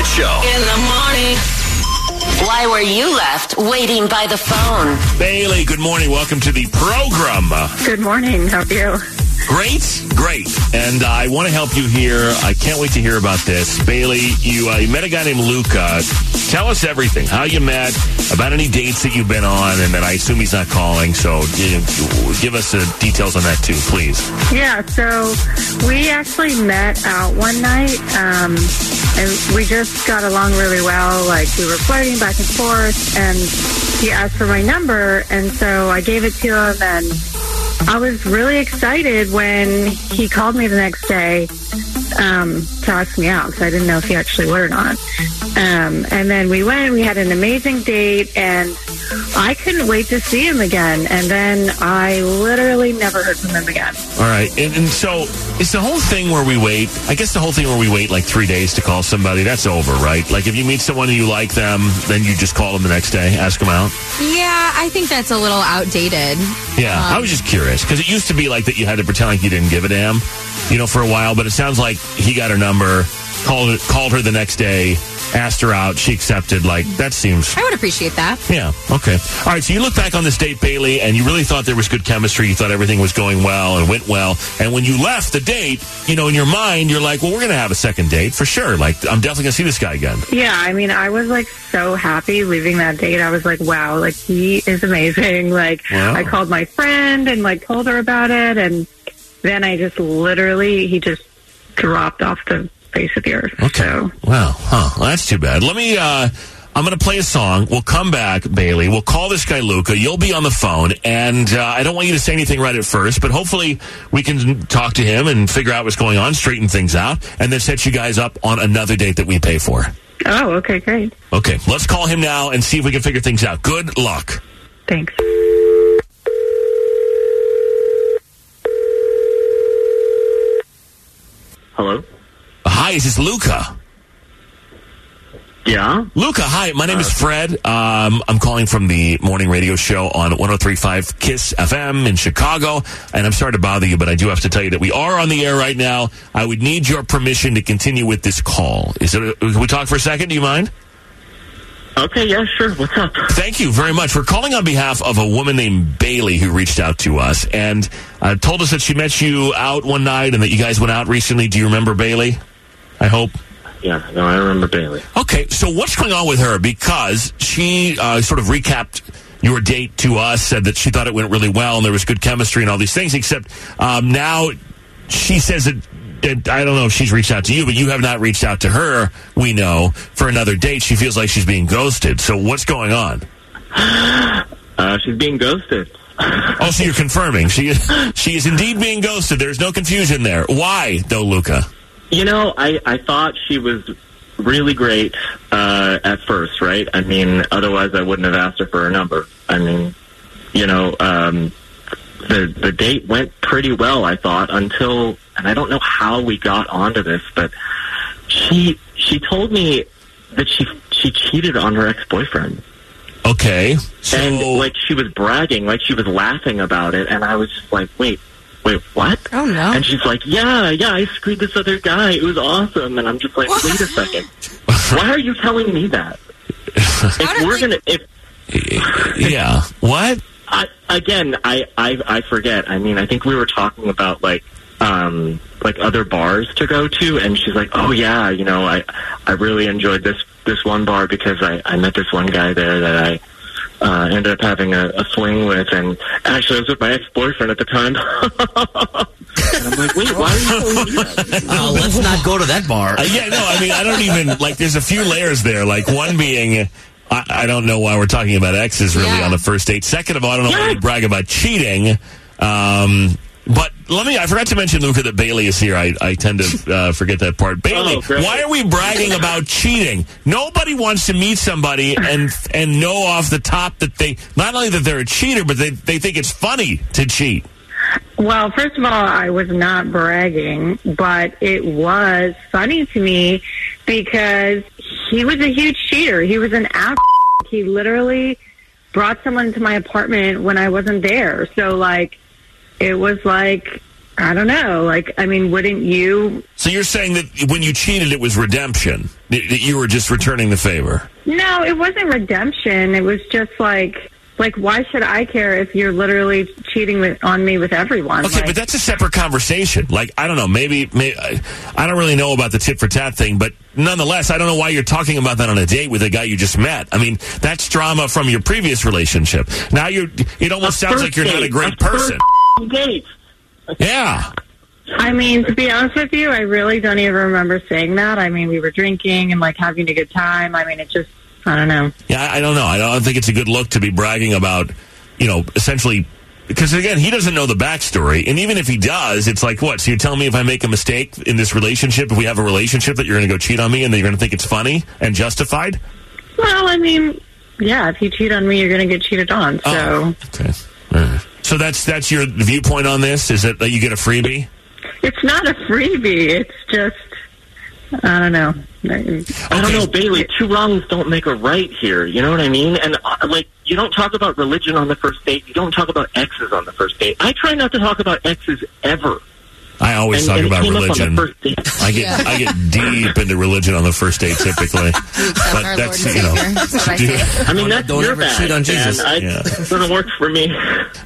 Fred Show. In the morning. Why were you left waiting by the phone? Bailey, good morning. Welcome to the program. Good morning. How are you? Great, great. And uh, I want to help you here. I can't wait to hear about this. Bailey, you, uh, you met a guy named Luca. Tell us everything. How you met, about any dates that you've been on, and then I assume he's not calling. So give, give us uh, details on that too, please. Yeah, so we actually met out one night, um, and we just got along really well. Like we were flirting back and forth, and he asked for my number, and so I gave it to him, and I was really excited when he called me the next day um, to ask me out because I didn't know if he actually would or not. Um, and then we went, we had an amazing date, and I couldn't wait to see him again. And then I literally never heard from him again. All right. And, and so it's the whole thing where we wait, I guess the whole thing where we wait like three days to call somebody, that's over, right? Like if you meet someone and you like them, then you just call them the next day, ask them out? Yeah, I think that's a little outdated. Yeah, I was um, just curious because it used to be like that you had to pretend like you didn't give a damn, you know, for a while. But it sounds like he got her number, called called her the next day, asked her out, she accepted. Like that seems. I would appreciate that. Yeah. Okay. All right. So you look back on this date, Bailey, and you really thought there was good chemistry. You thought everything was going well and went well. And when you left the date, you know, in your mind, you're like, well, we're going to have a second date for sure. Like, I'm definitely going to see this guy again. Yeah, I mean, I was like so happy leaving that date. I was like, wow, like he is amazing. Like, Wow. I called my friend and like told her about it, and then I just literally he just dropped off the face of the earth. Okay. So Wow. Huh. Well, that's too bad. Let me. uh I'm going to play a song. We'll come back, Bailey. We'll call this guy Luca. You'll be on the phone, and uh, I don't want you to say anything right at first, but hopefully we can talk to him and figure out what's going on, straighten things out, and then set you guys up on another date that we pay for. oh, okay, great, Okay, let's call him now and see if we can figure things out. Good luck. thanks. Hello? Hi, is this Luca? Yeah? Luca, hi. My name is Fred. Um, I'm calling from the morning radio show on 1035 Kiss FM in Chicago. And I'm sorry to bother you, but I do have to tell you that we are on the air right now. I would need your permission to continue with this call. Is it? Can we talk for a second? Do you mind? Okay, yeah, sure. What's up? Thank you very much. We're calling on behalf of a woman named Bailey who reached out to us and uh, told us that she met you out one night and that you guys went out recently. Do you remember Bailey? I hope. Yeah, no, I remember Bailey. Okay, so what's going on with her? Because she uh, sort of recapped your date to us, said that she thought it went really well and there was good chemistry and all these things, except um, now she says that, I don't know if she's reached out to you, but you have not reached out to her, we know, for another date. She feels like she's being ghosted. So what's going on? Uh, she's being ghosted. Oh, so you're confirming. She is, she is indeed being ghosted. There's no confusion there. Why, though, Luca? You know, I, I thought she was really great uh, at first, right? I mean, otherwise I wouldn't have asked her for her number. I mean, you know, um, the the date went pretty well, I thought, until and I don't know how we got onto this, but she she told me that she she cheated on her ex boyfriend. Okay. So, and like she was bragging, like she was laughing about it, and I was just like, wait, wait, what? Oh, no. And she's like, yeah, yeah, I screwed this other guy. It was awesome, and I'm just like, wait a second, why are you telling me that? if we're gonna, if yeah. What? I, again, I, I I forget. I mean, I think we were talking about like um like other bars to go to, and she's like, oh yeah, you know, I I really enjoyed this this one bar because I I met this one guy there that I. Uh, ended up having a, a fling with, and actually, I was with my ex-boyfriend at the time. and I'm like, wait, why are you telling me? Uh, let's not go to that bar. Uh, yeah, no, I mean, I don't even like. There's a few layers there. Like one being, I, I don't know why we're talking about exes really Yeah. on the first date. Second of all, I don't know why you brag about cheating. Um, but let me. I forgot to mention Luca that Bailey is here. I, I tend to uh, forget that part. Bailey, Oh, why are we bragging about cheating? Nobody wants to meet somebody and and know off the top that they not only that they're a cheater, but they they think it's funny to cheat. Well, first of all, I was not bragging, but it was funny to me because he was a huge cheater. He was an ass. He literally brought someone to my apartment when I wasn't there. So, like, it was like I don't know. Like, I mean, wouldn't you? So you're saying that when you cheated, it was redemption. That you were just returning the favor. No, it wasn't redemption. It was just like, like, why should I care if you're literally cheating with, on me with everyone? Okay, Like, but that's a separate conversation. Like, I don't know, maybe, maybe I I don't really know about the tit for tat thing, but nonetheless, I don't know why you're talking about that on a date with a guy you just met. I mean, that's drama from your previous relationship. Now you're, it almost sounds like you're not a great first person. Date. Yeah. I mean, to be honest with you, I really don't even remember saying that. I mean, we were drinking and like having a good time. I mean, it just, I don't know. Yeah, I I don't know. I don't think it's a good look to be bragging about, you know, essentially. Because again, he doesn't know the backstory, and even if he does, it's like what? So you're telling me if I make a mistake in this relationship, if we have a relationship, that you're going to go cheat on me, and that you're going to think it's funny and justified? Well, I mean, yeah, if you cheat on me, you're going to get cheated on. So, Oh, okay. So that's that's your viewpoint on this? Is it that you get a freebie? it's not a freebie. It's just, I don't know. I don't know, Bailey. Two wrongs don't make a right here. You know what I mean? And uh, like, you don't talk about religion on the first date. You don't talk about exes on the first date. I try not to talk about exes ever. I always And, talk and about religion. up on the first date. I get I get deep into religion on the first date typically, but our that's Lord you know. That's what I do, I, mean, that's don't, your ever bad, cheat on Jesus. man. I, Yeah. It doesn't work for me.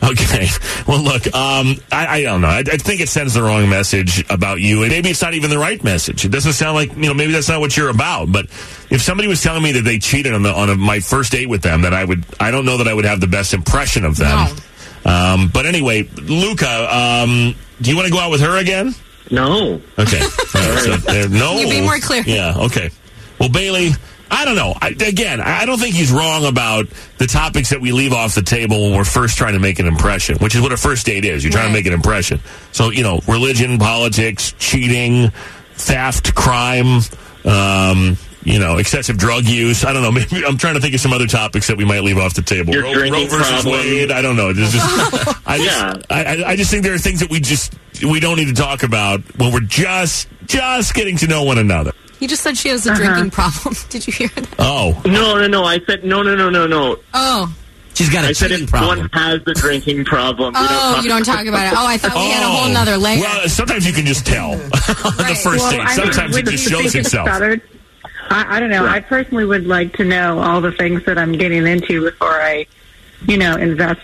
Okay. Well, look, um, I, I don't know. I, I think it sends the wrong message about you, and maybe it's not even the right message. It doesn't sound like you know. Maybe that's not what you're about. But if somebody was telling me that they cheated on the on a, my first date with them, that I would. I don't know that I would have the best impression of them. Um, but anyway, Luca, um, do you want to go out with her again? No. Okay. All right, so there- no. You be more clear. Yeah. Okay. Well, Bailey, I don't know. I, again, I I don't think he's wrong about the topics that we leave off the table when we're first trying to make an impression, which is what a first date is. You're trying to make an impression. So you know, religion, politics, cheating, theft, crime. Um, you know, excessive drug use. I don't know. Maybe I'm trying to think of some other topics that we might leave off the table. Your Roe, drinking Roe versus problem. Wade. I don't know. Just, I just, Yeah. I, I- I just think there are things that we just we don't need to talk about when we're just just getting to know one another. You just said she has a uh-huh. drinking problem. Did you hear that? Oh, No, no, no. I said no, no, no, no, no. Oh, She's got a I said if problem. one has the drinking problem, we oh, you don't talk about it. Oh, I thought we had a oh. whole nother layer. Well, sometimes you can just tell on the first Well, date. I mean, Sometimes it just you shows think itself. better- I, I don't know. I personally would like to know all the things that I'm getting into before I, you know, invest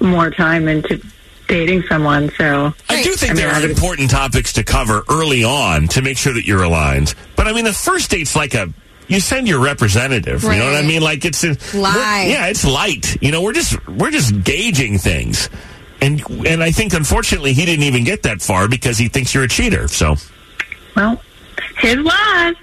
more time into dating someone. So, I do think I mean, there I are would- important topics to cover early on to make sure that you're aligned. But I mean, the first date's like a you send your representative. You know what I mean? Like it's a, Yeah, it's light. You know, we're just we're just gauging things. And and I think unfortunately he didn't even get that far because he thinks you're a cheater. So well, his lies.